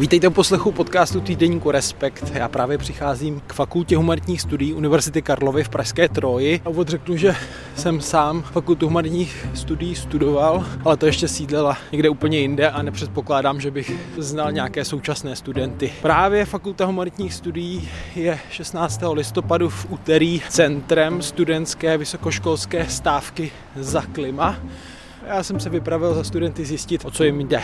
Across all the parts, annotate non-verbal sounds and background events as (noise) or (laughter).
Vítejte u poslechu podcastu týdeníku Respekt. Já právě přicházím k fakultě humanitních studií Univerzity Karlovy v Pražské Troji. A úvod řeknu, že jsem sám fakultu humanitních studií studoval, ale to ještě sídlela někde úplně jinde a nepředpokládám, že bych znal nějaké současné studenty. Právě fakulta humanitních studií je 16. listopadu v úterý centrem studentské vysokoškolské stávky za klima. Já jsem se vypravil za studenty zjistit, o co jim jde.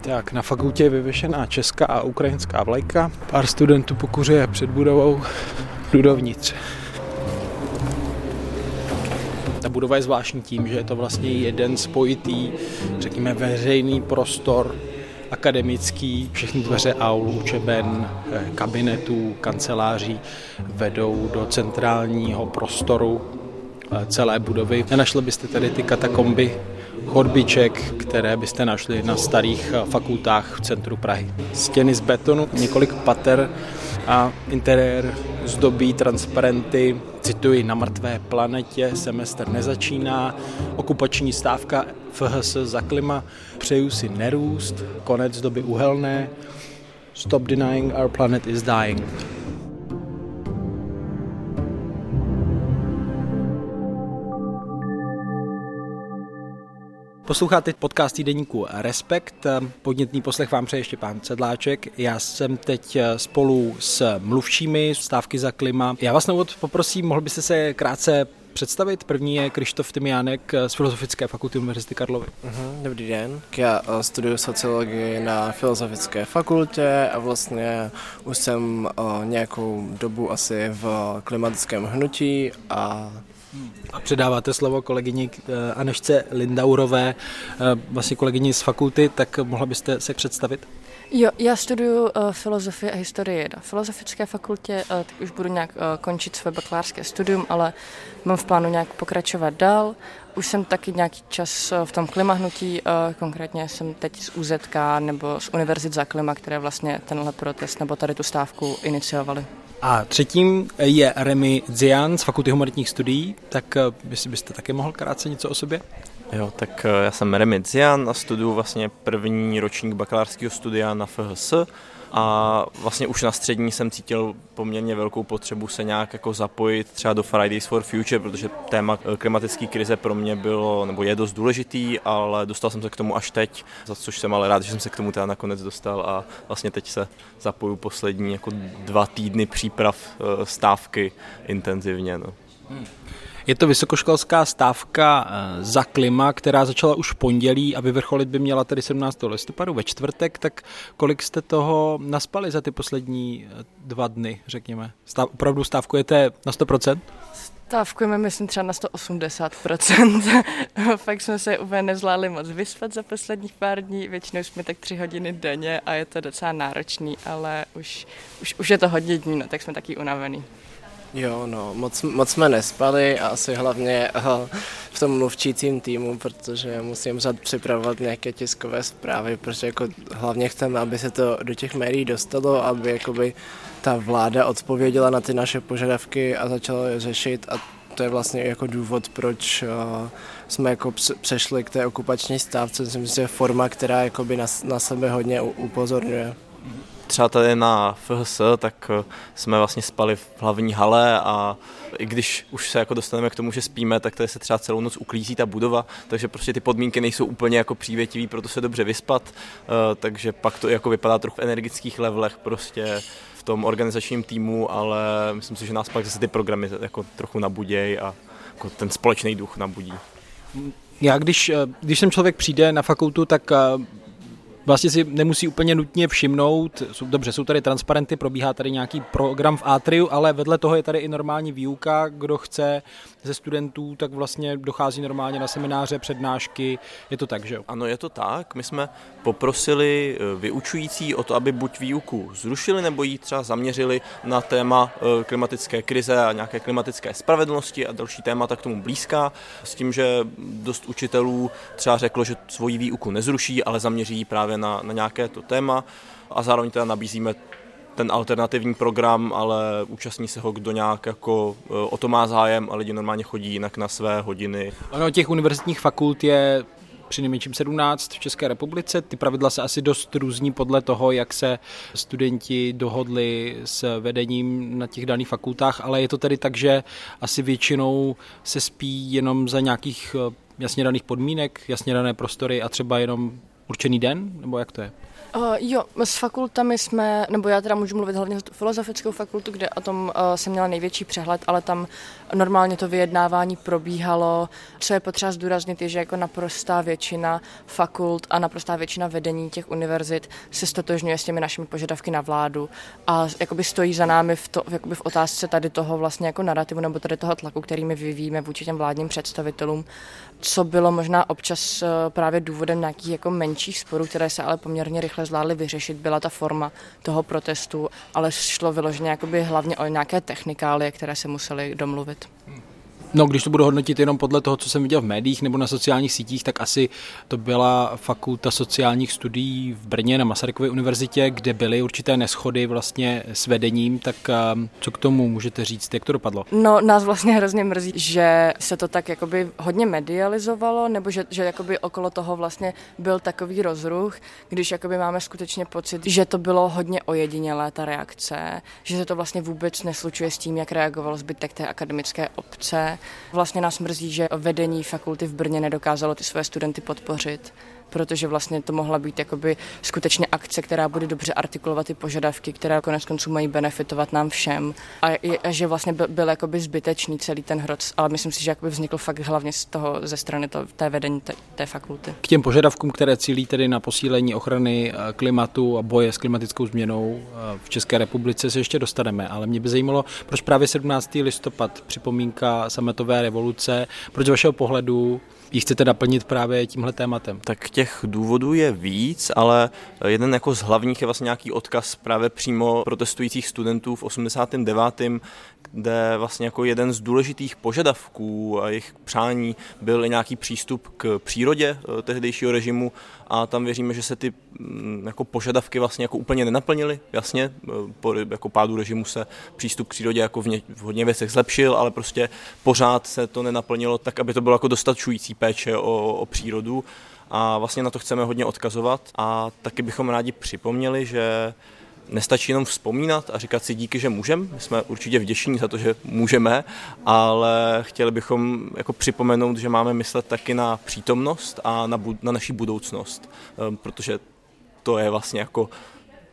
Tak, na fakultě je vyvěšená česká a ukrajinská vlajka. Pár studentů pokuřuje před budovou, jdu dovnitř. Ta budova je zvláštní tím, že je to vlastně jeden spojitý, řekněme, veřejný prostor akademický, všechny dveře aul, učeben, kabinetů, kanceláří vedou do centrálního prostoru celé budovy. Nenašli byste tady ty katakomby chodbiček, které byste našli na starých fakultách v centru Prahy. Stěny z betonu, několik pater a interiér zdobí transparenty, cituji, na mrtvé planetě semestr nezačíná, okupační stávka FHS za klima, přeju si nerůst, konec doby uhelné, stop denying our planet is dying. Posloucháte podcast týdeníku Respekt. Podnětný poslech vám přeje ještě pán Cedláček. Já jsem teď spolu s mluvčími stávky za klima. Já vás na úvod poprosím, mohl byste se krátce představit. První je Krištof Tymiánek z Filozofické fakulty Univerzity Karlovy. Uh-huh, dobrý den. Já eh, studuju sociologii na Filozofické fakultě a vlastně už jsem uh, nějakou dobu asi v klimatickém hnutí a a předáváte slovo kolegyni eh, Anešce Lindaurové, eh, vlastně kolegyni z fakulty, tak mohla byste se představit? Jo, já studuju uh, filozofii a historii na Filozofické fakultě, uh, teď už budu nějak uh, končit své bakalářské studium, ale mám v plánu nějak pokračovat dál. Už jsem taky nějaký čas uh, v tom klimahnutí, uh, konkrétně jsem teď z UZK nebo z Univerzit za klima, které vlastně tenhle protest nebo tady tu stávku iniciovali. A třetím je Remy Zian z Fakulty humanitních studií, tak jestli byste také mohl krátce něco o sobě? Jo, tak já jsem Remy Zian a studuju vlastně první ročník bakalářského studia na FHS a vlastně už na střední jsem cítil poměrně velkou potřebu se nějak jako zapojit třeba do Fridays for Future, protože téma klimatické krize pro mě bylo, nebo je dost důležitý, ale dostal jsem se k tomu až teď, za což jsem ale rád, že jsem se k tomu teda nakonec dostal a vlastně teď se zapoju poslední jako dva týdny příprav eh, stávky intenzivně. No. Hmm. Je to vysokoškolská stávka eh, za klima, která začala už v pondělí a vyvrcholit by měla tedy 17. listopadu ve čtvrtek, tak kolik jste toho naspali za ty poslední eh, dva dny, řekněme? Stav, opravdu stávkujete na 100%? Stávkujeme, myslím, třeba na 180%. (laughs) Fakt jsme se úplně nezvládli moc vyspat za posledních pár dní. Většinou jsme tak tři hodiny denně a je to docela náročný, ale už, už, už je to hodně dní, no, tak jsme taky unavený. Jo, no, moc, moc jsme nespali a asi hlavně uh, v tom mluvčícím týmu, protože musím řad připravovat nějaké tiskové zprávy, protože jako hlavně chceme, aby se to do těch médií dostalo, aby jakoby ta vláda odpověděla na ty naše požadavky a začala je řešit a to je vlastně jako důvod, proč uh, jsme jako přešli k té okupační stávce. Myslím, že je forma, která jakoby na, na sebe hodně upozorňuje třeba tady na FHS, tak eh, jsme vlastně spali v hlavní hale a i když už se jako dostaneme k tomu, že spíme, tak tady se třeba celou noc uklízí ta budova, takže prostě ty podmínky nejsou úplně jako přívětivý, proto se dobře vyspat, eh, takže pak to jako vypadá trochu v energických levelech prostě v tom organizačním týmu, ale myslím si, že nás pak zase ty programy jako trochu nabudějí a jako ten společný duch nabudí. Já když, eh, když sem člověk přijde na fakultu, tak vlastně si nemusí úplně nutně všimnout, jsou, dobře, jsou tady transparenty, probíhá tady nějaký program v Atriu, ale vedle toho je tady i normální výuka, kdo chce ze studentů, tak vlastně dochází normálně na semináře, přednášky, je to tak, že jo? Ano, je to tak. My jsme poprosili eh, vyučující o to, aby buď výuku zrušili, nebo ji třeba zaměřili na téma eh, klimatické krize a nějaké klimatické spravedlnosti a další témata k tomu blízká, s tím, že dost učitelů třeba řeklo, že svoji výuku nezruší, ale zaměří právě na, na nějaké to téma a zároveň teda nabízíme ten alternativní program, ale účastní se ho kdo nějak jako e, o to má zájem a lidi normálně chodí jinak na své hodiny. Ono těch univerzitních fakult je při nejmenším 17 v České republice. Ty pravidla se asi dost různí podle toho, jak se studenti dohodli s vedením na těch daných fakultách, ale je to tedy tak, že asi většinou se spí jenom za nějakých eh, jasně daných podmínek, jasně dané prostory a třeba jenom určený den, nebo jak to je? Uh, jo, s fakultami jsme, nebo já teda můžu mluvit hlavně za tu filozofickou fakultu, kde o tom uh, jsem měla největší přehled, ale tam normálně to vyjednávání probíhalo. Co je potřeba zdůraznit, je, že jako naprostá většina fakult a naprostá většina vedení těch univerzit se stotožňuje s těmi našimi požadavky na vládu a jakoby stojí za námi v, to, jakoby v otázce tady toho vlastně jako narrativu nebo tady toho tlaku, který my vyvíjíme vůči těm vládním představitelům, co bylo možná občas uh, právě důvodem nějakých jako menších sporů, které se ale poměrně rychle zvládly vyřešit, byla ta forma toho protestu, ale šlo vyloženě jakoby hlavně o nějaké technikálie, které se musely domluvit. No, když to budu hodnotit jenom podle toho, co jsem viděl v médiích nebo na sociálních sítích, tak asi to byla fakulta sociálních studií v Brně na Masarykově univerzitě, kde byly určité neschody vlastně s vedením, tak ehm, co k tomu můžete říct, jak to dopadlo? No, nás vlastně hrozně mrzí, že se to tak jakoby hodně medializovalo, nebo že, že jakoby okolo toho vlastně byl takový rozruch, když jakoby máme skutečně pocit, že to bylo hodně ojedinělé ta reakce, že se to vlastně vůbec neslučuje s tím, jak reagoval zbytek té akademické obce, Vlastně nás mrzí, že vedení fakulty v Brně nedokázalo ty své studenty podpořit protože vlastně to mohla být jakoby skutečně akce, která bude dobře artikulovat ty požadavky, které konec konců mají benefitovat nám všem. A, a že vlastně byl, jakoby zbytečný celý ten hroc, ale myslím si, že jakoby vznikl fakt hlavně z toho, ze strany to, té vedení té, té fakulty. K těm požadavkům, které cílí tedy na posílení ochrany eh, klimatu a boje s klimatickou změnou eh, v České republice se ještě dostaneme, ale mě by zajímalo, proč právě 17. listopad, připomínka sametové revoluce, proč z vašeho pohledu ji chcete naplnit právě tímhle tématem? Tak těch důvodů je víc, ale jeden jako z hlavních je vlastně nějaký odkaz právě přímo protestujících studentů v 89 kde vlastně jako jeden z důležitých požadavků a jejich přání byl nějaký přístup k přírodě eh, tehdejšího režimu. A tam věříme, že se ty mm, jako požadavky vlastně jako úplně nenaplnily. Jasně, eh, po jako pádu režimu se přístup k přírodě jako v, ně, v hodně věcech zlepšil, ale prostě pořád se to nenaplnilo tak, aby to bylo jako dostačující péče o, o přírodu. A vlastně na to chceme hodně odkazovat. A taky bychom rádi připomněli, že nestačí jenom vzpomínat a říkat si díky, že můžeme. My jsme určitě vděční za to, že můžeme, ale chtěli bychom jako připomenout, že máme myslet taky na přítomnost a na, bu- na naší budoucnost, ehm, protože to je vlastně jako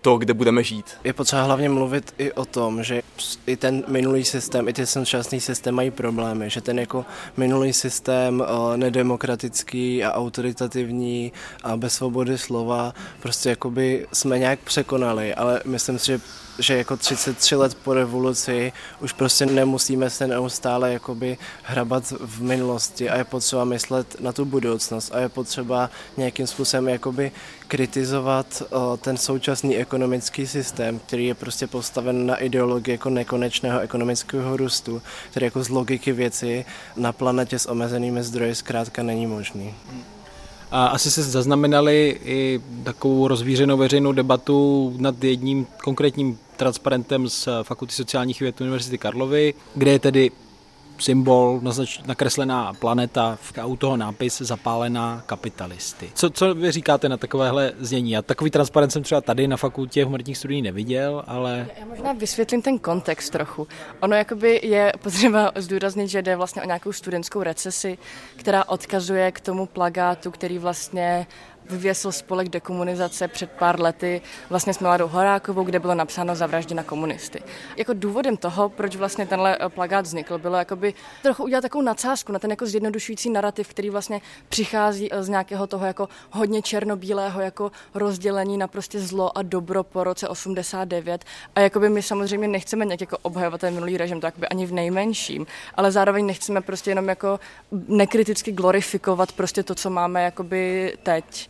to, kde budeme žít. Je potřeba hlavně mluvit i o tom, že i ten minulý systém, i ten současný systém mají problémy, že ten jako minulý systém uh, nedemokratický a autoritativní a bez svobody slova prostě jakoby jsme nějak překonali, ale myslím si, že že jako 33 let po revoluci už prostě nemusíme se neustále jakoby hrabat v minulosti a je potřeba myslet na tu budoucnost a je potřeba nějakým způsobem jakoby kritizovat o, ten současný ekonomický systém, který je prostě postaven na ideologii jako nekonečného ekonomického růstu, který jako z logiky věci na planetě s omezenými zdroji zkrátka není možný. A asi se zaznamenali i takovou rozvířenou veřejnou debatu nad jedním konkrétním transparentem z Fakulty sociálních věd Univerzity Karlovy, kde je tedy symbol, naznač, nakreslená planeta, u toho nápis zapálená kapitalisty. Co, co vy říkáte na takovéhle znění? Já takový transparent jsem třeba tady na fakultě humanitních studií neviděl, ale... Já možná vysvětlím ten kontext trochu. Ono jakoby je potřeba zdůraznit, že jde vlastně o nějakou studentskou recesi, která odkazuje k tomu plagátu, který vlastně vyvěsil spolek dekomunizace před pár lety vlastně s Miladou Horákovou, kde bylo napsáno zavražděna komunisty. Jako důvodem toho, proč vlastně tenhle eh, plagát vznikl, bylo jakoby trochu udělat takovou nadsázku na ten jako zjednodušující narrativ, který vlastně přichází eh, z nějakého toho jako hodně černobílého jako rozdělení na prostě zlo a dobro po roce 89 a jakoby my samozřejmě nechceme nějak jako obhajovat ten minulý režim, to jakoby ani v nejmenším, ale zároveň nechceme prostě jenom jako nekriticky glorifikovat prostě to, co máme jakoby teď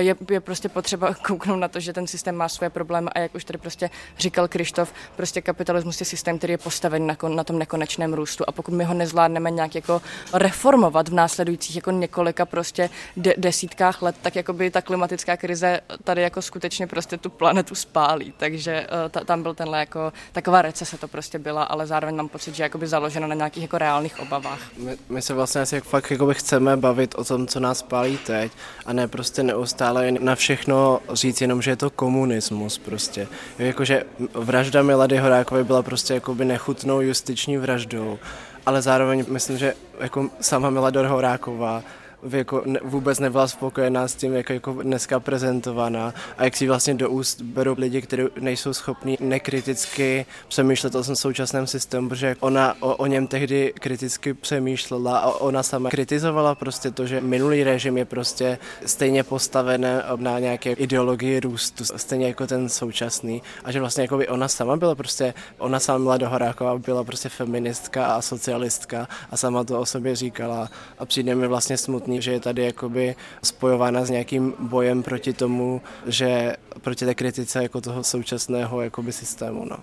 je, je prostě potřeba (laughs) kouknout na to, že ten systém má své problémy a jak už tady prostě říkal Krištof, prostě kapitalismus je systém, který je postaven na, na tom nekonečném růstu a pokud my ho nezvládneme nějak jako reformovat v následujících jako několika prostě de- desítkách let, tak jako by ta klimatická krize tady jako skutečně prostě tu planetu spálí, takže uh, ta, tam byl tenhle jako taková recese to prostě byla, ale zároveň mám pocit, že je jakoby založeno na nějakých jako reálných obavách. My, my se vlastně asi fakt jakoby chceme bavit o tom, co nás pálí teď a ne prostě neustále na všechno říct jenom, že je to komunismus prostě. Jakože vražda Milady Horákové byla prostě jakoby nechutnou justiční vraždou, ale zároveň myslím, že jako sama Milada Horáková jako ne, vůbec nebyla spokojená s tím, jak jako dneska prezentovaná a jak si vlastně do úst berou lidi, kteří nejsou schopni nekriticky přemýšlet o tom současném systému, protože ona o, o něm tehdy kriticky přemýšlela a ona sama kritizovala prostě to, že minulý režim je prostě stejně postavený na nějaké ideologii růstu, stejně jako ten současný a že vlastně jako by ona sama byla prostě, ona sama byla Horáková, byla prostě feministka a socialistka a sama to o sobě říkala a přijde mi vlastně smutný špatný, že je tady jakoby spojována s nějakým bojem proti tomu, že proti té kritice jako toho současného jakoby systému. No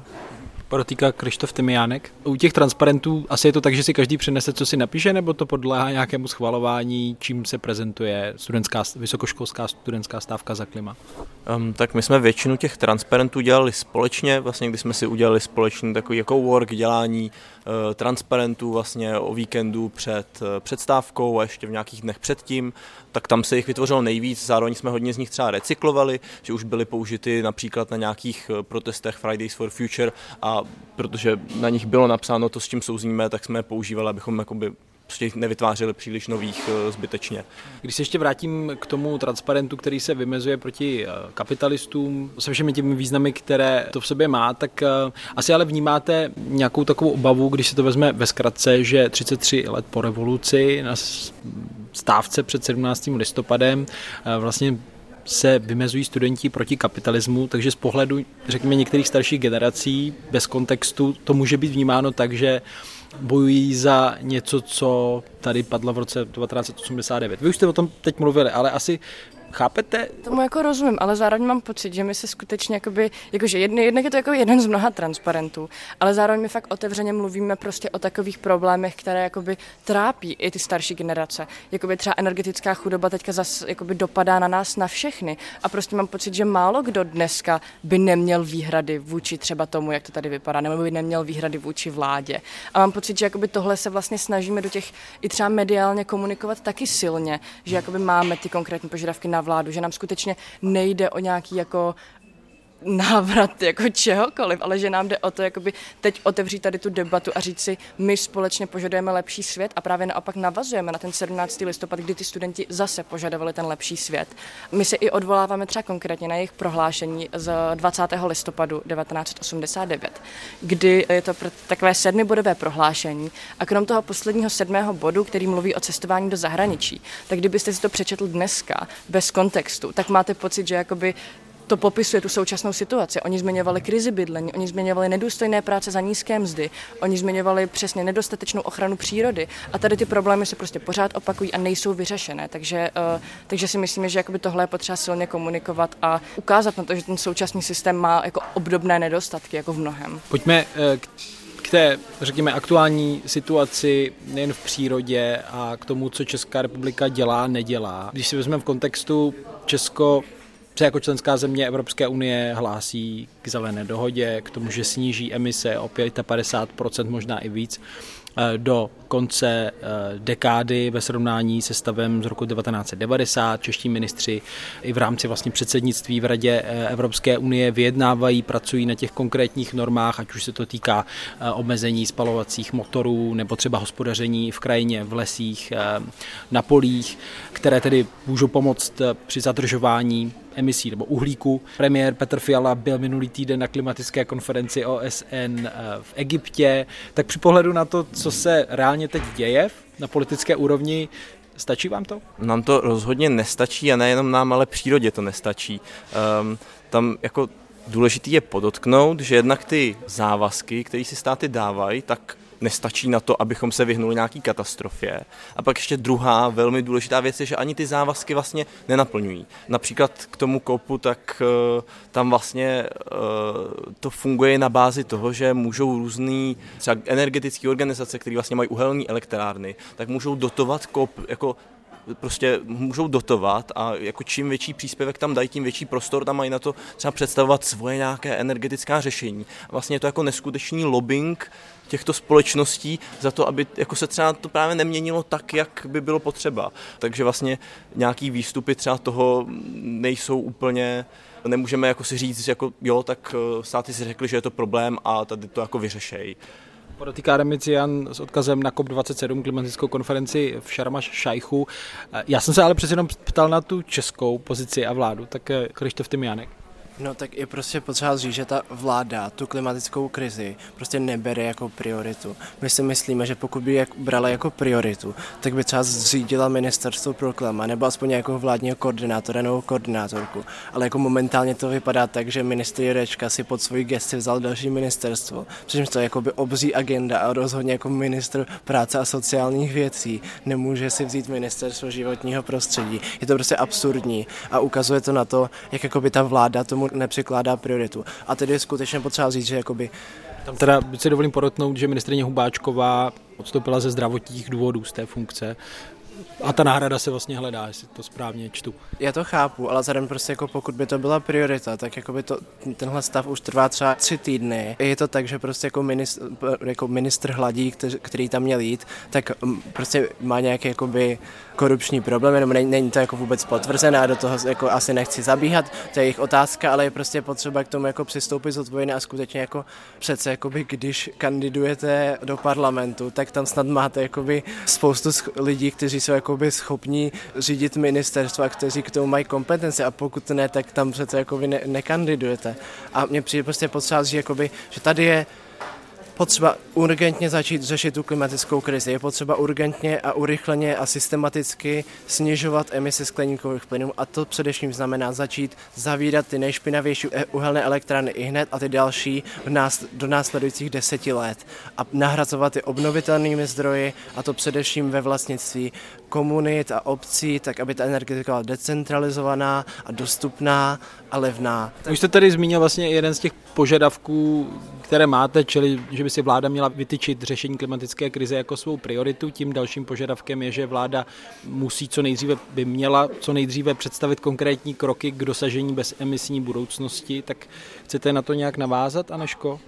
podotýká Krištof Tymiánek. U těch transparentů asi je to tak, že si každý přinese, co si napíše, nebo to podléhá nějakému schvalování, čím se prezentuje studentská, vysokoškolská studentská stávka za klima? Um, tak my jsme většinu těch transparentů dělali společně, vlastně když jsme si udělali společný takový jako work dělání uh, transparentů vlastně o víkendu před uh, předstávkou a ještě v nějakých dnech předtím, tak tam se jich vytvořilo nejvíc, zároveň jsme hodně z nich třeba recyklovali, že už byly použity například na nějakých uh, protestech Fridays for Future a protože na nich bylo napsáno to, s čím souzníme, tak jsme je používali, abychom jakoby prostě nevytvářeli příliš nových eh, zbytečně. Když se ještě vrátím k tomu transparentu, který se vymezuje proti eh, kapitalistům, se všemi těmi významy, které to v sobě má, tak eh, asi ale vnímáte nějakou takovou obavu, když se to vezme ve zkratce, že 33 let po revoluci na stávce před 17. listopadem vlastně se vymezují studenti proti kapitalismu, takže z pohledu, řekněme, některých starších generací bez kontextu to může být vnímáno tak, že bojují za něco, co tady padlo v roce 1989. Vy už jste o tom teď mluvili, ale asi Chápete? Tomu jako rozumím, ale zároveň mám pocit, že my se skutečně jakoby, jakože jedne, jednak je to jako jeden z mnoha transparentů, ale zároveň my fakt otevřeně mluvíme prostě o takových problémech, které jakoby trápí i ty starší generace. Jakoby třeba energetická chudoba teďka zase jakoby dopadá na nás na všechny a prostě mám pocit, že málo kdo dneska by neměl výhrady vůči třeba tomu, jak to tady vypadá, nebo by neměl výhrady vůči vládě. A mám pocit, že jakoby tohle se vlastně snažíme do těch i třeba mediálně komunikovat taky silně, že jakoby máme ty konkrétní požadavky na vládu, že nám skutečně nejde o nějaký jako návrat jako čehokoliv, ale že nám jde o to jakoby teď otevřít tady tu debatu a říct si, my společně požadujeme lepší svět a právě naopak navazujeme na ten 17. listopad, kdy ty studenti zase požadovali ten lepší svět. My se i odvoláváme třeba konkrétně na jejich prohlášení z 20. listopadu 1989, kdy je to takové sedmibodové prohlášení a krom toho posledního sedmého bodu, který mluví o cestování do zahraničí, tak kdybyste si to přečetl dneska bez kontextu, tak máte pocit, že jakoby to popisuje tu současnou situaci. Oni zmiňovali krizi bydlení, oni zmiňovali nedůstojné práce za nízké mzdy, oni zmiňovali přesně nedostatečnou ochranu přírody a tady ty problémy se prostě pořád opakují a nejsou vyřešené. Takže, uh, takže si myslíme, že jakoby tohle je potřeba silně komunikovat a ukázat na to, že ten současný systém má jako obdobné nedostatky jako v mnohem. Pojďme uh, k k té, řekněme, aktuální situaci nejen v přírodě a k tomu, co Česká republika dělá, nedělá. Když si vezmeme v kontextu Česko se jako členská země Evropské unie hlásí k zelené dohodě, k tomu, že sníží emise o 55%, možná i víc Eh, do konce eh, dekády ve srovnání se stavem z roku 1990. Čeští ministři i v rámci vlastně předsednictví v Radě eh, Evropské unie vyjednávají, pracují na těch konkrétních normách, ať už se to týká omezení spalovacích motorů nebo třeba hospodaření v krajině, v lesích, na polích, které tedy můžou pomoct při zadržování emisí nebo uhlíku. Premiér Petr Fiala byl minulý týden na klimatické konferenci OSN v Egyptě, tak při pohledu na to, co se reálně teď děje na politické úrovni, Stačí vám to? Nám to rozhodně nestačí a nejenom nám, ale přírodě to nestačí. Um, tam jako důležitý je podotknout, že jednak ty závazky, které si státy dávají, tak nestačí na to, abychom se vyhnuli nějaký katastrofě. A pak ještě druhá velmi důležitá věc je, že ani ty závazky vlastně nenaplňují. Například k tomu kopu, tak uh, tam vlastně uh, to funguje na bázi toho, že můžou různý energetické organizace, které vlastně mají uhelné elektrárny, tak můžou dotovat kop jako prostě můžou dotovat a jako čím větší příspěvek tam dají, tím větší prostor tam mají na to třeba představovat svoje nějaké energetická řešení. A vlastně je to jako neskutečný lobbying těchto společností za to, aby jako se třeba to právě neměnilo tak, jak by bylo potřeba. Takže vlastně nějaký výstupy třeba toho nejsou úplně nemůžeme jako si říct, jako jo, tak eh, státy si řekli, že je to problém a tady to jako vyřešejí. Podotýká Remician s odkazem na COP27 klimatickou konferenci v Šarmaš Šajchu. Já jsem se ale přece jenom ptal na tu českou pozici a vládu, tak eh, Krištof Tymianek. No tak je prostě potřeba říct, že ta vláda tu klimatickou krizi prostě nebere jako prioritu. My si myslíme, že pokud by je brala jako prioritu, tak by třeba zřídila ministerstvo pro klima, nebo aspoň jako vládního koordinátora nebo koordinátorku. Ale jako momentálně to vypadá tak, že ministr Jurečka si pod svoji gesty vzal další ministerstvo. Přičemž to je jako by obří agenda a rozhodně jako ministr práce a sociálních věcí nemůže si vzít ministerstvo životního prostředí. Je to prostě absurdní a ukazuje to na to, jak jako by ta vláda tomu nepřikládá prioritu. A tedy je skutečně potřeba říct, že jakoby tam teda si dovolím porotnout, že ministrině Hubáčková odstoupila ze zdravotních důvodů z té funkce. A ta náhrada se vlastně hledá, jestli to správně čtu. Já to chápu, ale zároveň prostě jako pokud by to byla priorita, tak jako by to, tenhle stav už trvá třeba tři týdny. Je to tak, že prostě jako ministr, jako ministr hladí, který, který tam měl jít, tak prostě má nějaký jakoby korupční problém, jenom není, není to jako vůbec potvrzené a do toho jako asi nechci zabíhat, to je jejich otázka, ale je prostě potřeba k tomu jako přistoupit zodpovědně a skutečně jako přece jakoby, když kandidujete do parlamentu, tak tam snad máte jakoby spoustu lidí, kteří jsou jakoby schopní řídit ministerstvo a kteří k tomu mají kompetence a pokud ne, tak tam přece jakoby ne, nekandidujete. A mně přijde prostě potřeba říct, jakoby, že tady je potřeba urgentně začít řešit tu klimatickou krizi. Je potřeba urgentně a urychleně a systematicky snižovat emise skleníkových plynů a to především znamená začít zavírat ty nejšpinavější e- uhelné elektrárny i hned a ty další v nás, do následujících deseti let a nahrazovat ty obnovitelnými zdroji a to především ve vlastnictví komunit a obcí, tak aby ta energetika byla decentralizovaná a dostupná a levná. Už jste tady zmínil vlastně jeden z těch požadavků, které máte, čili že by si vláda měla vytyčit řešení klimatické krize jako svou prioritu. Tím dalším požadavkem je, že vláda musí co nejdříve, by měla co nejdříve představit konkrétní kroky k dosažení bezemisní budoucnosti. Tak chcete na to nějak navázat, Aneško?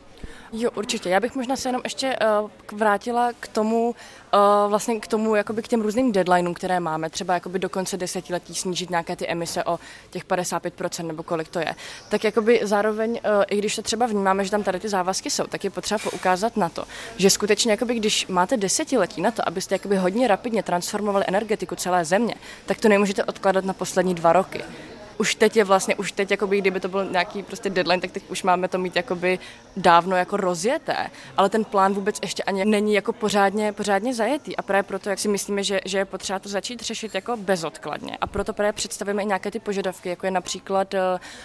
Jo, určitě. Já bych možná se jenom ještě uh, vrátila k tomu, uh, vlastně k tomu, jakoby k těm různým deadlineům, které máme, třeba jakoby do konce desetiletí snížit nějaké ty emise o těch 55% nebo kolik to je. Tak jakoby zároveň, uh, i když to třeba vnímáme, že tam tady ty závazky jsou, tak je potřeba poukázat na to, že skutečně jakoby, když máte desetiletí na to, abyste jakoby hodně rapidně transformovali energetiku celé země, tak to nemůžete odkládat na poslední dva roky už teď je vlastně, už teď, jakoby, kdyby to byl nějaký prostě deadline, tak teď už máme to mít jakoby dávno jako rozjeté, ale ten plán vůbec ještě ani není jako pořádně, pořádně zajetý. A právě proto, jak si myslíme, že, že je potřeba to začít řešit jako bezodkladně. A proto právě představíme i nějaké ty požadavky, jako je například, uh,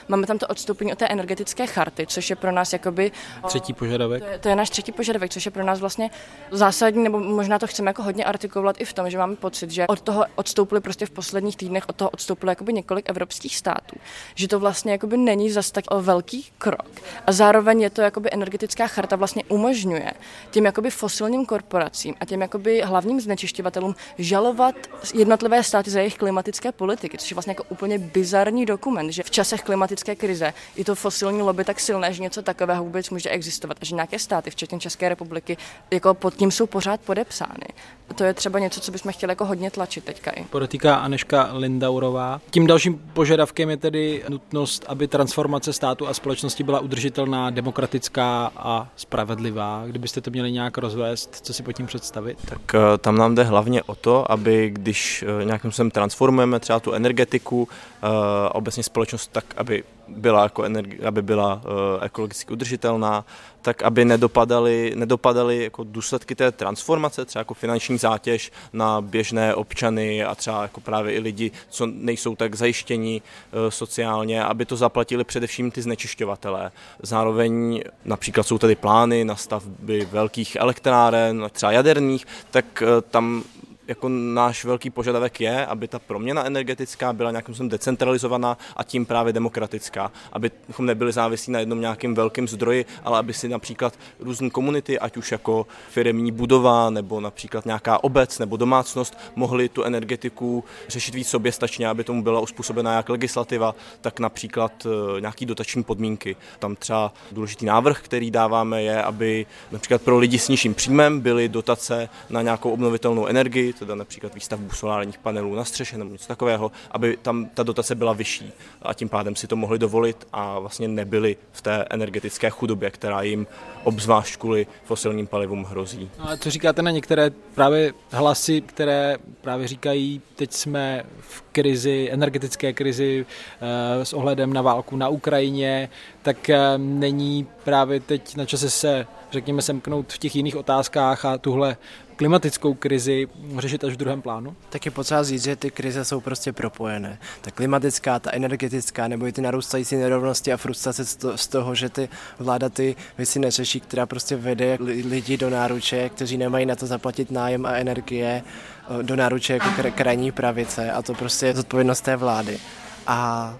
máme tam to odstoupení od té energetické charty, což je pro nás jakoby... Třetí požadavek. To je, to je náš třetí požadavek, což je pro nás vlastně zásadní, nebo možná to chceme jako hodně artikulovat i v tom, že máme pocit, že od toho odstoupili prostě v posledních týdnech, od toho odstoupilo jakoby několik evropských států. Že to vlastně jakoby není zas tak velký krok. A zároveň je to jakoby energetická charta vlastně umožňuje těm jakoby fosilním korporacím a těm jakoby hlavním znečišťovatelům žalovat jednotlivé státy za jejich klimatické politiky, což je vlastně jako úplně bizarní dokument, že v časech klimatické krize je to fosilní lobby tak silné, že něco takového vůbec může existovat a že nějaké státy, včetně České republiky, jako pod tím jsou pořád podepsány. To je třeba něco, co bychom chtěli jako hodně tlačit teďka i. Podotýká Aneška Lindaurová. Tím dalším požadavkem je tedy nutnost, aby transformace státu a společnosti byla udržitelná, demokratická a spravedlivá. Kdybyste to měli nějak rozvést, co si pod tím představit? Tak eh, tam nám jde hlavně o to, aby když eh, nějakým způsobem transformujeme třeba tu energetiku, eh, obecně společnost tak, aby byla, jako energi- aby byla uh, ekologicky udržitelná, tak aby nedopadaly, nedopadaly jako důsledky té transformace, třeba jako finanční zátěž na běžné občany a třeba jako právě i lidi, co nejsou tak zajištěni uh, sociálně, aby to zaplatili především ty znečišťovatelé. Zároveň například jsou tady plány na stavby velkých elektráren, třeba jaderných, tak uh, tam jako náš velký požadavek je, aby ta proměna energetická byla nějakým způsobem decentralizovaná a tím právě demokratická, abychom nebyli závislí na jednom nějakým velkým zdroji, ale aby si například různé komunity, ať už jako firmní budova nebo například nějaká obec nebo domácnost, mohli tu energetiku řešit víc soběstačně, aby tomu byla uspůsobena jak legislativa, tak například eh, nějaký dotační podmínky. Tam třeba důležitý návrh, který dáváme, je, aby například pro lidi s nižším příjmem byly dotace na nějakou obnovitelnou energii, teda například výstavbu solárních panelů na střeše nebo něco takového, aby tam ta dotace byla vyšší a tím pádem si to mohli dovolit a vlastně nebyli v té energetické chudobě, která jim obzvlášť kvůli fosilním palivům hrozí. No a co říkáte na některé právě hlasy, které právě říkají, teď jsme v krizi, energetické krizi eh, s ohledem na válku na Ukrajině, tak eh, není právě teď na čase se, řekněme, semknout v těch jiných otázkách a tuhle klimatickou krizi řešit až v druhém plánu? Tak je potřeba říct, že ty krize jsou prostě propojené. Ta klimatická, ta energetická, nebo i ty narůstající nerovnosti a frustrace z toho, že ty vláda ty věci neřeší, která prostě vede lidi do náruče, kteří nemají na to zaplatit nájem a energie, eh, do náruče jako krajní pravice a to prostě je zodpovědnost té vlády. A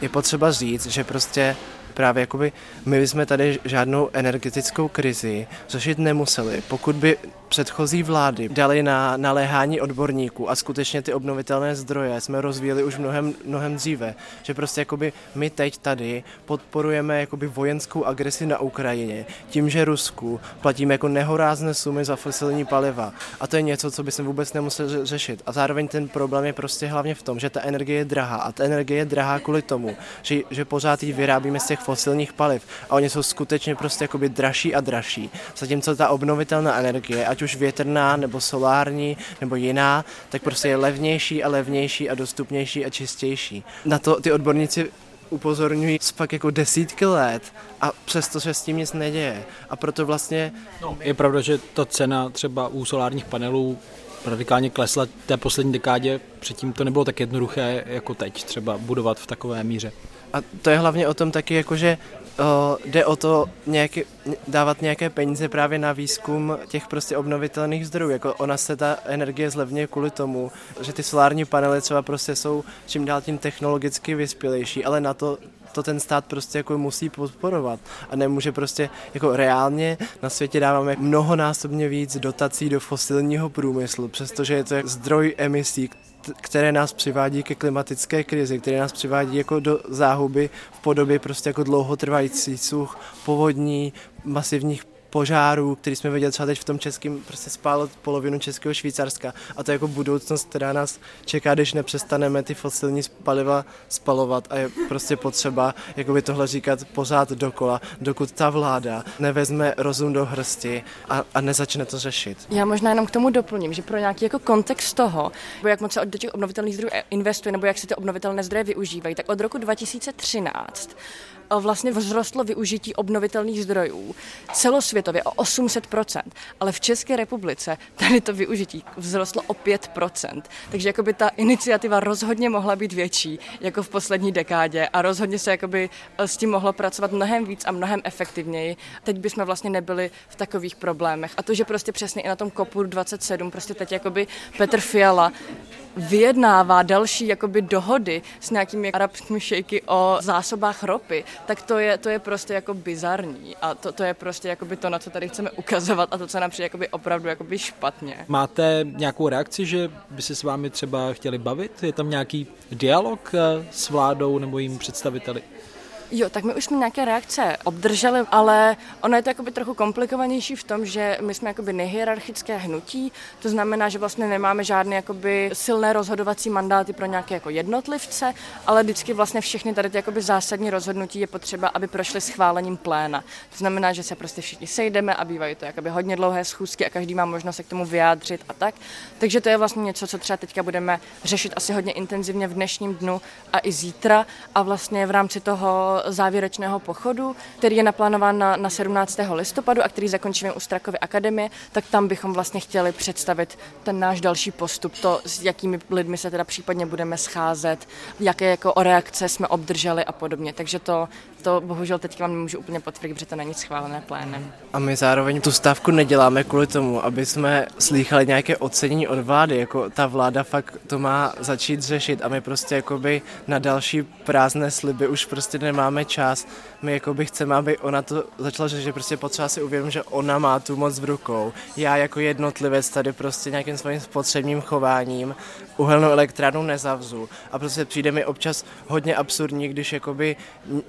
je potřeba říct, že prostě právě jakoby my bychom tady žádnou energetickou krizi řešit nemuseli, pokud by předchozí vlády dali na naléhání odborníků a skutečně ty obnovitelné zdroje jsme rozvíjeli už mnohem, mnohem dříve, že prostě jakoby my teď tady podporujeme jakoby vojenskou agresi na Ukrajině tím, že Rusku platíme jako nehorázné sumy za fosilní paliva. A to je něco, co by se vůbec nemuseli řešit. A zároveň ten problém je prostě hlavně v tom, že ta energie je drahá. A ta energie je drahá kvůli tomu, že, že pořád ji vyrábíme z těch fosilních paliv. A oni jsou skutečně prostě jakoby dražší a dražší, zatímco ta obnovitelná energie, ať ať už větrná nebo solární nebo jiná, tak prostě je levnější a levnější a dostupnější a čistější. Na to ty odborníci upozorňují fakt jako desítky let a přesto se s tím nic neděje. A proto vlastně... No, je pravda, že ta cena třeba u solárních panelů radikálně klesla té poslední dekádě, předtím to nebylo tak jednoduché jako teď třeba budovat v takové míře. A to je hlavně o tom taky, jakože o, jde o to nějaký, dávat nějaké peníze právě na výzkum těch prostě obnovitelných zdrojů. Jako ona se ta energie zlevňuje kvůli tomu, že ty solární panely třeba prostě jsou čím dál tím technologicky vyspělejší, ale na to to ten stát prostě jako musí podporovat a nemůže prostě jako reálně na světě dáváme mnohonásobně víc dotací do fosilního průmyslu, přestože je to zdroj emisí, které nás přivádí ke klimatické krizi, které nás přivádí jako do záhuby v podobě prostě jako dlouhotrvající such, povodní, masivních požárů, který jsme viděli třeba teď v tom českém, prostě spálo polovinu českého Švýcarska a to je jako budoucnost, která nás čeká, když nepřestaneme ty fosilní paliva spalovat a je prostě potřeba jakoby tohle říkat pořád dokola, dokud ta vláda nevezme rozum do hrsti a, a nezačne to řešit. Já možná jenom k tomu doplním, že pro nějaký jako kontext toho, jak moc se do těch obnovitelných zdrojů investuje nebo jak se ty obnovitelné zdroje využívají, tak od roku 2013 vlastně vzrostlo využití obnovitelných zdrojů celosvětově o 800%, ale v České republice tady to využití vzrostlo o 5%. Takže jakoby ta iniciativa rozhodně mohla být větší jako v poslední dekádě a rozhodně se jakoby eh, s tím mohlo pracovat mnohem víc a mnohem efektivněji. Teď bychom vlastně nebyli v takových problémech. A to, že prostě přesně i na tom kopu 27 prostě teď jakoby Petr Fiala vyjednává další jakoby dohody s nějakými arabskými šejky o zásobách ropy, tak to je, to je prostě jako bizarní a to, to je prostě jakoby to, na co tady chceme ukazovat a to, co nám přijde jakoby opravdu jakoby špatně. Máte nějakou reakci, že by se s vámi třeba chtěli bavit? Je tam nějaký dialog eh, s vládou nebo jim představiteli? Jo, tak my už jsme nějaké reakce obdrželi, ale ono je to jakoby trochu komplikovanější v tom, že my jsme jakoby nehierarchické hnutí, to znamená, že vlastně nemáme žádné jakoby silné rozhodovací mandáty pro nějaké jako jednotlivce, ale vždycky vlastně všechny tady ty jakoby zásadní rozhodnutí je potřeba, aby prošly schválením pléna. To znamená, že se prostě všichni sejdeme a bývají to jakoby hodně dlouhé schůzky a každý má možnost se k tomu vyjádřit a tak. Takže to je vlastně něco, co třeba teďka budeme řešit asi hodně intenzivně v dnešním dnu a i zítra a vlastně v rámci toho závěrečného pochodu, který je naplánován na, na 17. listopadu a který zakončíme u Strakovy akademie, tak tam bychom vlastně chtěli představit ten náš další postup, to, s jakými lidmi se teda případně budeme scházet, jaké jako reakce jsme obdrželi a podobně. Takže to, to bohužel teď vám nemůžu úplně potvrdit, protože to není schválené plénem. A my zároveň tu stávku neděláme kvůli tomu, aby jsme slýchali nějaké ocenění od vlády, jako ta vláda fakt to má začít řešit a my prostě jakoby na další prázdné sliby už prostě nemáme čas. My jakoby chceme, aby ona to začala řešit, že prostě potřeba si uvědomit, že ona má tu moc v rukou. Já jako jednotlivec tady prostě nějakým svým spotřebním chováním uhelnou elektrárnu nezavzu. A prostě přijde mi občas hodně absurdní, když jakoby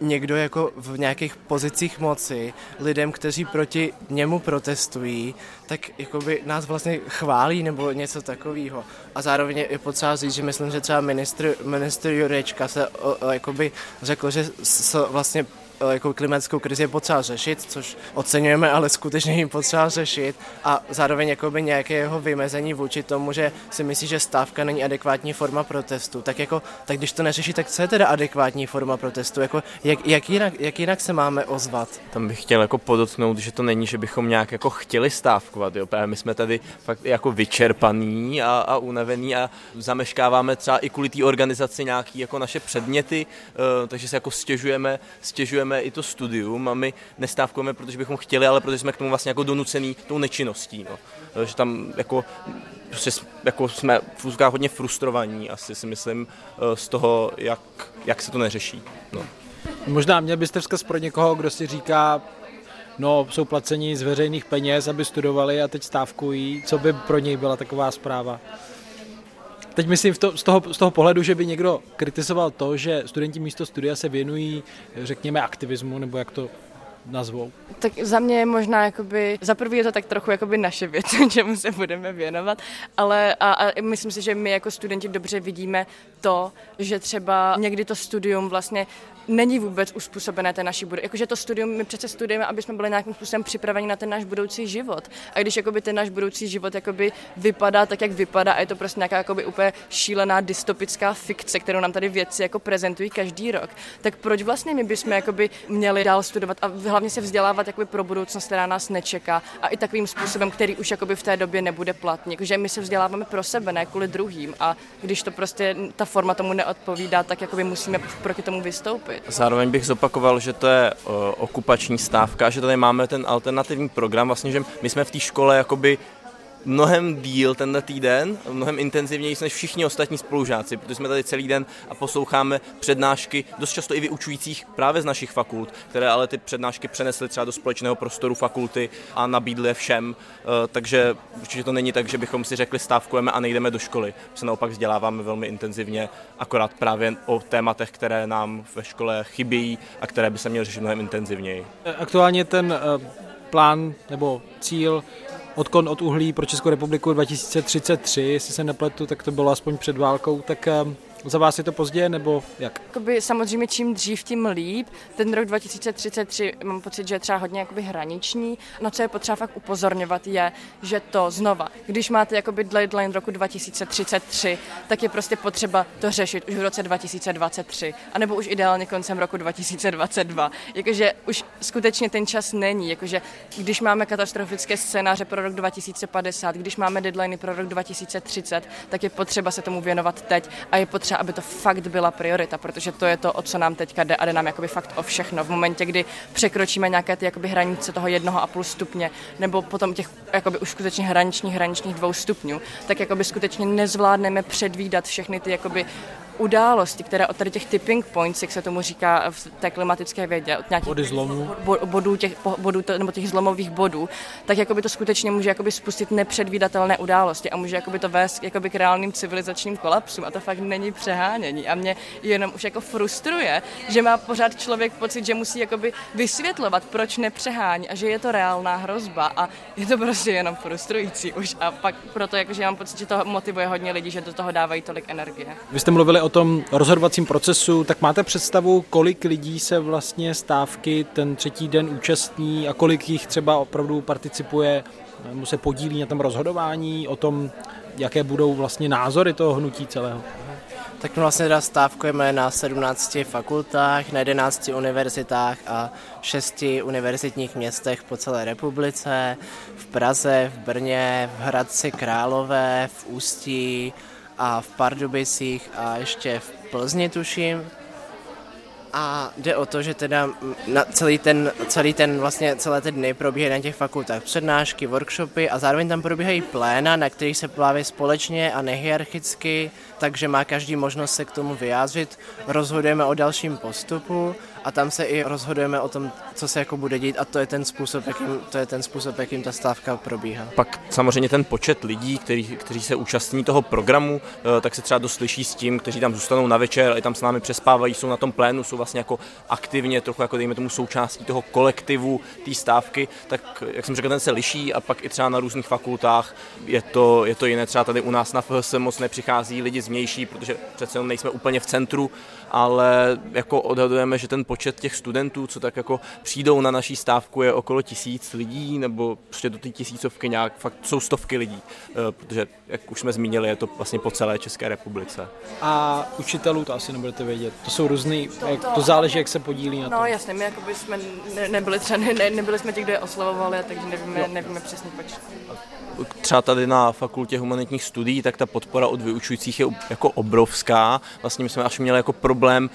někdo jako v nějakých pozicích moci lidem, kteří proti němu protestují, tak jakoby nás vlastně chválí nebo něco takového. A zároveň je potřeba říct, že myslím, že třeba ministr, ministr Jurečka se o, o, jakoby řekl, že s, vlastně jako klimatickou krizi je potřeba řešit, což oceňujeme, ale skutečně jim potřeba řešit a zároveň jakoby nějaké jeho vymezení vůči tomu, že si myslí, že stávka není adekvátní forma protestu, tak jako, tak když to neřeší, tak co je teda adekvátní forma protestu? Jako, jak, jak, jinak, jak jinak se máme ozvat? Tam bych chtěl jako podotknout, že to není, že bychom nějak jako chtěli stávkovat, jo? My jsme tady fakt jako vyčerpaný a, a unavený a zameškáváme třeba i kvůli té organizaci nějaký jako naše předměty, uh, takže se jako stěžujeme, stěžujeme děláme i to studium a my nestávkujeme, protože bychom chtěli, ale protože jsme k tomu vlastně jako donucený tou nečinností. No. Že tam jako, prostě jako jsme v hodně frustrovaní, asi si myslím, eh, z toho, jak, jak se to neřeší. No. Možná měl byste vzkaz pro někoho, kdo si říká, no, jsou placeni z veřejných peněz, aby studovali a teď stávkují. Co by pro něj byla taková zpráva? Teď myslím v to, z, toho, z toho pohledu, že by někdo kritizoval to, že studenti místo studia se věnují, řekněme, aktivismu, nebo jak to nazvou? Tak za mě je možná, jakoby, za prvý je to tak trochu jakoby naše věc, (laughs) čemu se budeme věnovat, ale a, a myslím si, že my jako studenti dobře vidíme to, že třeba někdy to studium vlastně není vůbec uspůsobené té naší budoucí. Jakože to studium, my přece studujeme, aby jsme byli nějakým způsobem připraveni na ten náš budoucí život. A když jakoby ten náš budoucí život jakoby vypadá tak, jak vypadá, a je to prostě nějaká jakoby úplně šílená dystopická fikce, kterou nám tady věci jako prezentují každý rok, tak proč vlastně my bychom jakoby měli dál studovat a hlavně se vzdělávat jakoby pro budoucnost, která nás nečeká a i takovým způsobem, který už jakoby v té době nebude platný. Jakože my se vzděláváme pro sebe, ne kvůli druhým. A když to prostě ta forma tomu neodpovídá, tak jakoby musíme proti tomu vystoupit. Zároveň bych zopakoval, že to je uh, okupační stávka, že tady máme ten alternativní program, vlastně, že my jsme v té škole jakoby mnohem díl tenhle týden, mnohem intenzivněji než všichni ostatní spolužáci, protože jsme tady celý den a posloucháme přednášky, dost často i vyučujících právě z našich fakult, které ale ty přednášky přenesly třeba do společného prostoru fakulty a nabídly je všem, eh, takže určitě to není tak, že bychom si řekli stávkujeme a nejdeme do školy. Se naopak vzděláváme velmi intenzivně, akorát právě o tématech, které nám ve škole chybí a které by se měly řešit mnohem intenzivněji. Aktuálně ten eh, plán nebo cíl odkon od uhlí pro Českou republiku 2033, jestli se nepletu, tak to bylo aspoň před válkou, tak eh, za vás je to pozdě, nebo jak? Jakoby, samozřejmě čím dřív, tím líp. Ten rok 2033 mám pocit, že je třeba hodně jakoby hraniční. Na co je potřeba fakt upozorňovat je, že to znova, když máte jakoby deadline roku 2033, tak je prostě potřeba to řešit už v roce 2023, anebo už ideálně koncem roku 2022. Jakože už skutečně ten čas není, jakože když máme katastrofické scénáře pro rok 2050, když máme deadliny pro rok 2030, tak je potřeba se tomu věnovat teď a je potřeba potřeba, aby to fakt byla priorita, protože to je to, o co nám teďka jde a jde nám jakoby fakt o všechno. V momentě, kdy překročíme nějaké ty jakoby hranice toho jednoho a půl stupně, nebo potom těch jakoby už skutečně hraničních, hraničních dvou stupňů, tak jakoby skutečně nezvládneme předvídat všechny ty jakoby události, které od tady těch tipping points, jak se tomu říká v té klimatické vědě, od nějakých body zlomu. bodů, těch, bodů nebo těch zlomových bodů, tak jakoby to skutečně může jakoby spustit nepředvídatelné události a může jakoby to vést jakoby k reálným civilizačním kolapsům a to fakt není přehánění a mě jenom už jako frustruje, že má pořád člověk pocit, že musí jakoby vysvětlovat, proč nepřehání a že je to reálná hrozba a je to prostě jenom frustrující už a pak proto jakože mám pocit, že to motivuje hodně lidí, že do toho dávají tolik energie. Vy jste mluvili o tom rozhodovacím procesu, tak máte představu, kolik lidí se vlastně stávky ten třetí den účastní a kolik jich třeba opravdu participuje, mu se podílí na tom rozhodování, o tom, jaké budou vlastně názory toho hnutí celého? Tak my vlastně teda stávkujeme na 17 fakultách, na 11 univerzitách a 6 univerzitních městech po celé republice, v Praze, v Brně, v Hradci Králové, v Ústí a v Pardubicích a ještě v Plzni tuším. A jde o to, že teda na celý ten, celý ten vlastně celé ty dny probíhají na těch fakultách přednášky, workshopy a zároveň tam probíhají pléna, na kterých se pláví společně a nehierarchicky, takže má každý možnost se k tomu vyjádřit. Rozhodujeme o dalším postupu a tam se i rozhodujeme o tom, co se jako bude dít a to je ten způsob, jakým, to je ten způsob, jakým ta stávka probíhá. Pak samozřejmě ten počet lidí, který, kteří se účastní toho programu, eh, tak se třeba dost liší s tím, kteří tam zůstanou na večer, i tam s námi přespávají, jsou na tom plénu, jsou vlastně jako aktivně, trochu jako dejme tomu součástí toho kolektivu té stávky, tak jak jsem řekl, ten se liší a pak i třeba na různých fakultách je to, je to jiné. Třeba tady u nás na FHS moc nepřichází lidi zvnější, protože přece jenom nejsme úplně v centru, ale jako odhadujeme, že ten počet těch studentů, co tak jako přijdou na naší stávku, je okolo tisíc lidí, nebo prostě do té tisícovky nějak, fakt jsou stovky lidí, eh, protože, jak už jsme zmínili, je to vlastně po celé České republice. A učitelů to asi nebudete vědět. To jsou různý, to, to, to záleží, jak se podílí na to. No jasně, my jako jsme ne, nebyli třeba, ne, nebyli jsme ti, kdo je oslavovali, takže nevíme, nevíme přesně počet třeba tady na fakultě humanitních studií, tak ta podpora od vyučujících je jako obrovská. Vlastně my jsme až měli jako problém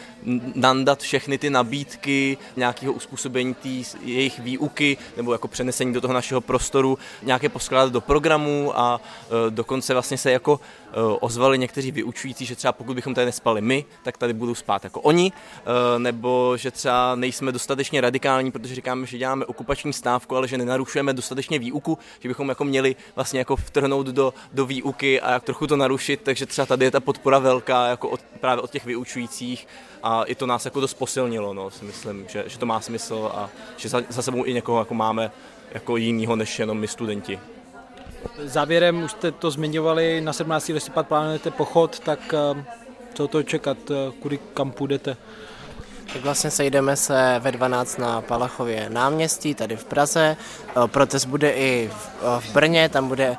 nandat všechny ty nabídky nějakého uspůsobení tý, jejich výuky nebo jako přenesení do toho našeho prostoru, nějaké poskládat do programu a e, dokonce vlastně se jako e, ozvali někteří vyučující, že třeba pokud bychom tady nespali my, tak tady budou spát jako oni, e, nebo že třeba nejsme dostatečně radikální, protože říkáme, že děláme okupační stávku, ale že nenarušujeme dostatečně výuku, že bychom jako měli vlastně jako vtrhnout do, do výuky a jak trochu to narušit, takže třeba tady je ta podpora velká jako od, právě od těch vyučujících a i to nás jako dost posilnilo, no, si myslím, že, že to má smysl a že za, za sebou i někoho jako máme jako jinýho než jenom my studenti. Závěrem, už jste to zmiňovali, na 17. listopad plánujete pochod, tak eh, co to čekat, eh, kudy kam půjdete? Tak vlastně sejdeme se ve 12 na Palachově náměstí, tady v Praze. Protest bude i v Brně, tam bude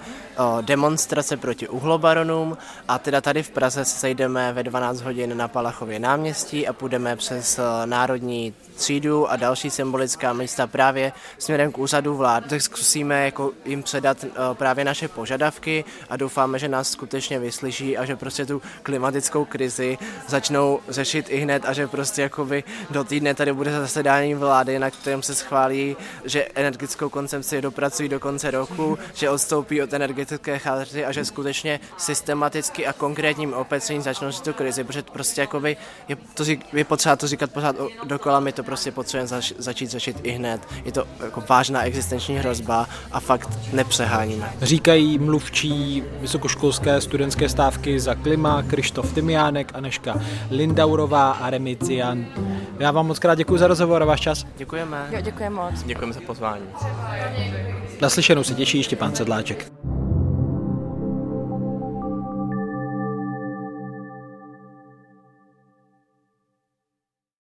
demonstrace proti uhlobaronům a teda tady v Praze se sejdeme ve 12 hodin na Palachově náměstí a půjdeme přes Národní třídu a další symbolická místa právě směrem k úřadu vlád. Tak zkusíme jako jim předat právě naše požadavky a doufáme, že nás skutečně vyslyší a že prostě tu klimatickou krizi začnou řešit i hned a že prostě jakoby do týdne tady bude zasedání vlády, na kterém se schválí, že energetickou koncepci dopracují do konce roku, že odstoupí od energetické energetické charty a že skutečně systematicky a konkrétním opatřením začnou si tu krizi, protože prostě jakoby je, to, je potřeba to říkat pořád dokola, my to prostě potřebujeme zač, začít řešit i hned. Je to jako vážná existenční hrozba a fakt nepřeháníme. Říkají mluvčí vysokoškolské studentské stávky za klima Krištof Tymiánek, Aneška Lindaurová a Remician. Já vám moc krát děkuji za rozhovor a váš čas. Děkujeme. Jo, děkujeme moc. Děkujeme za pozvání. Naslyšenou se těší ještě pán Sedláček.